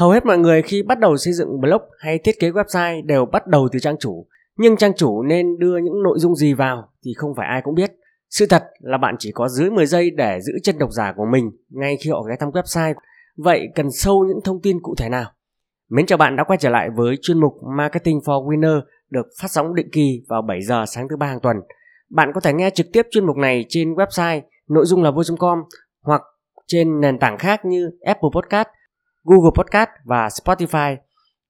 Hầu hết mọi người khi bắt đầu xây dựng blog hay thiết kế website đều bắt đầu từ trang chủ. Nhưng trang chủ nên đưa những nội dung gì vào thì không phải ai cũng biết. Sự thật là bạn chỉ có dưới 10 giây để giữ chân độc giả của mình ngay khi họ ghé thăm website. Vậy cần sâu những thông tin cụ thể nào? Mến chào bạn đã quay trở lại với chuyên mục Marketing for Winner được phát sóng định kỳ vào 7 giờ sáng thứ ba hàng tuần. Bạn có thể nghe trực tiếp chuyên mục này trên website nội dung là vui.com hoặc trên nền tảng khác như Apple Podcast, Google Podcast và Spotify.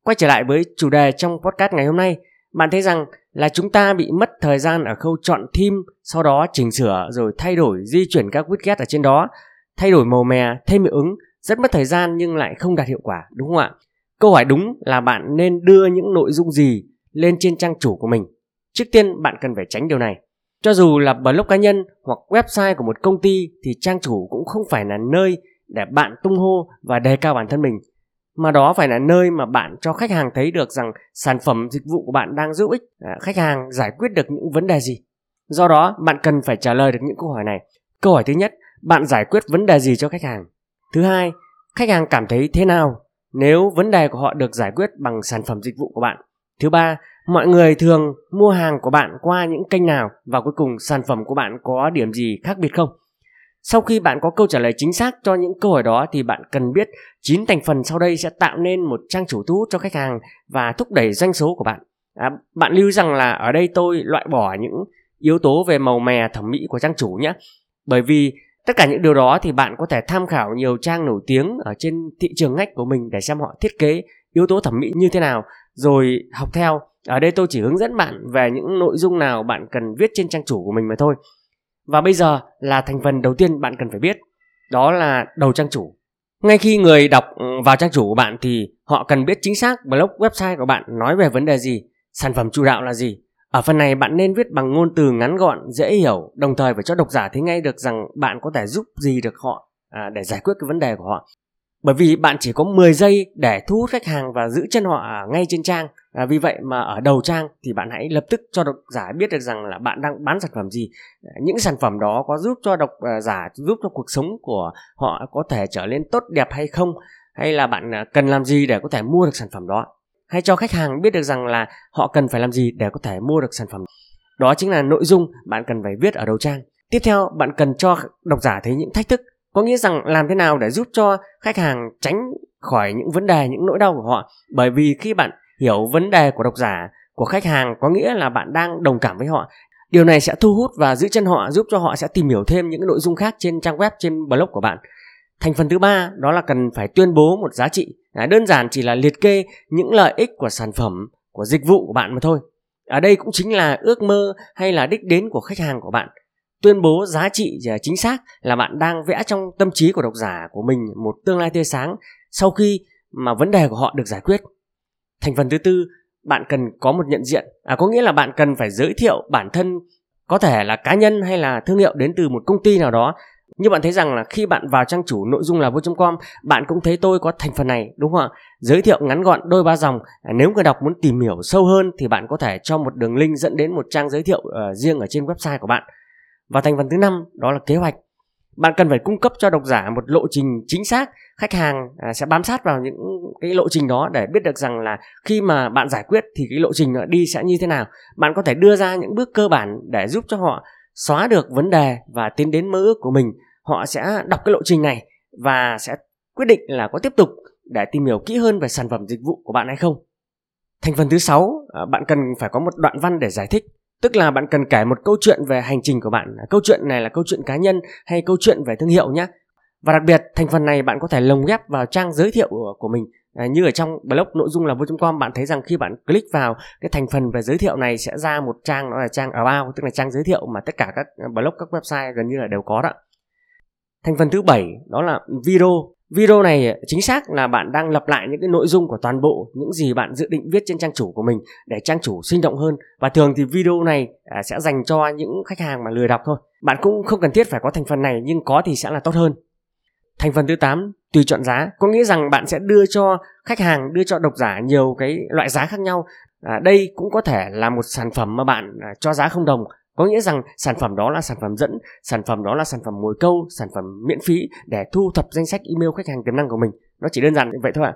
Quay trở lại với chủ đề trong podcast ngày hôm nay, bạn thấy rằng là chúng ta bị mất thời gian ở khâu chọn theme, sau đó chỉnh sửa rồi thay đổi di chuyển các widget ở trên đó, thay đổi màu mè, thêm hiệu ứng, rất mất thời gian nhưng lại không đạt hiệu quả, đúng không ạ? Câu hỏi đúng là bạn nên đưa những nội dung gì lên trên trang chủ của mình. Trước tiên bạn cần phải tránh điều này. Cho dù là blog cá nhân hoặc website của một công ty thì trang chủ cũng không phải là nơi để bạn tung hô và đề cao bản thân mình. Mà đó phải là nơi mà bạn cho khách hàng thấy được rằng sản phẩm, dịch vụ của bạn đang giúp ích à, khách hàng giải quyết được những vấn đề gì. Do đó, bạn cần phải trả lời được những câu hỏi này. Câu hỏi thứ nhất, bạn giải quyết vấn đề gì cho khách hàng? Thứ hai, khách hàng cảm thấy thế nào nếu vấn đề của họ được giải quyết bằng sản phẩm, dịch vụ của bạn? Thứ ba mọi người thường mua hàng của bạn qua những kênh nào và cuối cùng sản phẩm của bạn có điểm gì khác biệt không sau khi bạn có câu trả lời chính xác cho những câu hỏi đó thì bạn cần biết 9 thành phần sau đây sẽ tạo nên một trang chủ thu hút cho khách hàng và thúc đẩy doanh số của bạn. À, bạn lưu rằng là ở đây tôi loại bỏ những yếu tố về màu mè thẩm mỹ của trang chủ nhé. Bởi vì tất cả những điều đó thì bạn có thể tham khảo nhiều trang nổi tiếng ở trên thị trường ngách của mình để xem họ thiết kế yếu tố thẩm mỹ như thế nào rồi học theo. Ở đây tôi chỉ hướng dẫn bạn về những nội dung nào bạn cần viết trên trang chủ của mình mà thôi. Và bây giờ là thành phần đầu tiên bạn cần phải biết, đó là đầu trang chủ. Ngay khi người đọc ừ, vào trang chủ của bạn thì họ cần biết chính xác blog website của bạn nói về vấn đề gì, sản phẩm chủ đạo là gì. Ở phần này bạn nên viết bằng ngôn từ ngắn gọn, dễ hiểu, đồng thời phải cho độc giả thấy ngay được rằng bạn có thể giúp gì được họ à, để giải quyết cái vấn đề của họ. Bởi vì bạn chỉ có 10 giây để thu hút khách hàng và giữ chân họ ngay trên trang. À, vì vậy mà ở đầu trang thì bạn hãy lập tức cho độc giả biết được rằng là bạn đang bán sản phẩm gì. À, những sản phẩm đó có giúp cho độc à, giả giúp cho cuộc sống của họ có thể trở nên tốt đẹp hay không? Hay là bạn à, cần làm gì để có thể mua được sản phẩm đó? Hay cho khách hàng biết được rằng là họ cần phải làm gì để có thể mua được sản phẩm. Đó chính là nội dung bạn cần phải viết ở đầu trang. Tiếp theo, bạn cần cho độc giả thấy những thách thức. Có nghĩa rằng làm thế nào để giúp cho khách hàng tránh khỏi những vấn đề, những nỗi đau của họ? Bởi vì khi bạn hiểu vấn đề của độc giả, của khách hàng, có nghĩa là bạn đang đồng cảm với họ. Điều này sẽ thu hút và giữ chân họ, giúp cho họ sẽ tìm hiểu thêm những nội dung khác trên trang web, trên blog của bạn. Thành phần thứ ba, đó là cần phải tuyên bố một giá trị à, đơn giản chỉ là liệt kê những lợi ích của sản phẩm của dịch vụ của bạn mà thôi. Ở đây cũng chính là ước mơ hay là đích đến của khách hàng của bạn. Tuyên bố giá trị à, chính xác là bạn đang vẽ trong tâm trí của độc giả của mình một tương lai tươi sáng sau khi mà vấn đề của họ được giải quyết. Thành phần thứ tư bạn cần có một nhận diện. À, có nghĩa là bạn cần phải giới thiệu bản thân có thể là cá nhân hay là thương hiệu đến từ một công ty nào đó như bạn thấy rằng là khi bạn vào trang chủ nội dung là vô.com bạn cũng thấy tôi có thành phần này đúng không ạ? Giới thiệu ngắn gọn đôi ba dòng. À, nếu người đọc muốn tìm hiểu sâu hơn thì bạn có thể cho một đường link dẫn đến một trang giới thiệu uh, riêng ở trên website của bạn. Và thành phần thứ năm đó là kế hoạch. Bạn cần phải cung cấp cho độc giả một lộ trình chính xác. Khách hàng à, sẽ bám sát vào những cái lộ trình đó để biết được rằng là khi mà bạn giải quyết thì cái lộ trình đi sẽ như thế nào. Bạn có thể đưa ra những bước cơ bản để giúp cho họ xóa được vấn đề và tiến đến mơ ước của mình họ sẽ đọc cái lộ trình này và sẽ quyết định là có tiếp tục để tìm hiểu kỹ hơn về sản phẩm dịch vụ của bạn hay không. Thành phần thứ sáu à, bạn cần phải có một đoạn văn để giải thích tức là bạn cần kể một câu chuyện về hành trình của bạn. Câu chuyện này là câu chuyện cá nhân hay câu chuyện về thương hiệu nhé và đặc biệt thành phần này bạn có thể lồng ghép vào trang giới thiệu của mình. À, như ở trong blog nội dung là vô.com bạn thấy rằng khi bạn click vào cái thành phần về giới thiệu này sẽ ra một trang đó là trang about tức là trang giới thiệu mà tất cả các à, blog các website gần như là đều có đó thành phần thứ bảy đó là video Video này chính xác là bạn đang lặp lại những cái nội dung của toàn bộ những gì bạn dự định viết trên trang chủ của mình để trang chủ sinh động hơn và thường thì video này à, sẽ dành cho những khách hàng mà lười đọc thôi. Bạn cũng không cần thiết phải có thành phần này nhưng có thì sẽ là tốt hơn. Thành phần thứ 8 tùy chọn giá có nghĩa rằng bạn sẽ đưa cho khách hàng đưa cho độc giả nhiều cái loại giá khác nhau. À, đây cũng có thể là một sản phẩm mà bạn à, cho giá không đồng có nghĩa rằng sản phẩm đó là sản phẩm dẫn, sản phẩm đó là sản phẩm mồi câu, sản phẩm miễn phí để thu thập danh sách email khách hàng tiềm năng của mình. Nó chỉ đơn giản như vậy thôi ạ.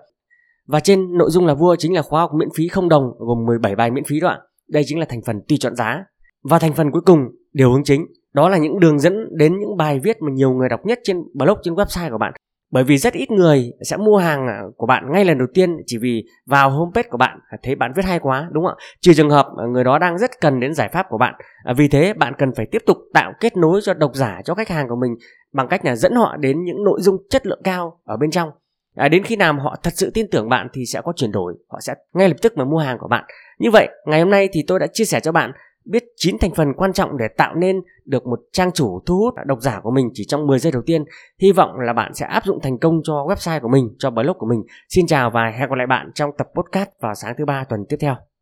Và trên nội dung là vua chính là khóa học miễn phí không đồng, gồm 17 bài miễn phí đó ạ. Đây chính là thành phần tùy chọn giá. Và thành phần cuối cùng, điều hướng chính, đó là những đường dẫn đến những bài viết mà nhiều người đọc nhất trên blog, trên website của bạn bởi vì rất ít người sẽ mua hàng à, của bạn ngay lần đầu tiên chỉ vì vào homepage của bạn thấy bạn viết hay quá đúng không ạ? Trừ trường hợp à, người đó đang rất cần đến giải pháp của bạn. À, vì thế bạn cần phải tiếp tục tạo kết nối cho độc giả cho khách hàng của mình bằng cách là dẫn họ đến những nội dung chất lượng cao ở bên trong. À, đến khi nào họ thật sự tin tưởng bạn thì sẽ có chuyển đổi họ sẽ ngay lập tức mà mua hàng của bạn. Như vậy ngày hôm nay thì tôi đã chia sẻ cho bạn biết 9 thành phần quan trọng để tạo nên được một trang chủ thu hút độc giả của mình chỉ trong 10 giây đầu tiên. Hy vọng là bạn sẽ áp dụng thành công cho website của mình, cho blog của mình. Xin chào và hẹn gặp lại bạn trong tập podcast vào sáng thứ ba tuần tiếp theo.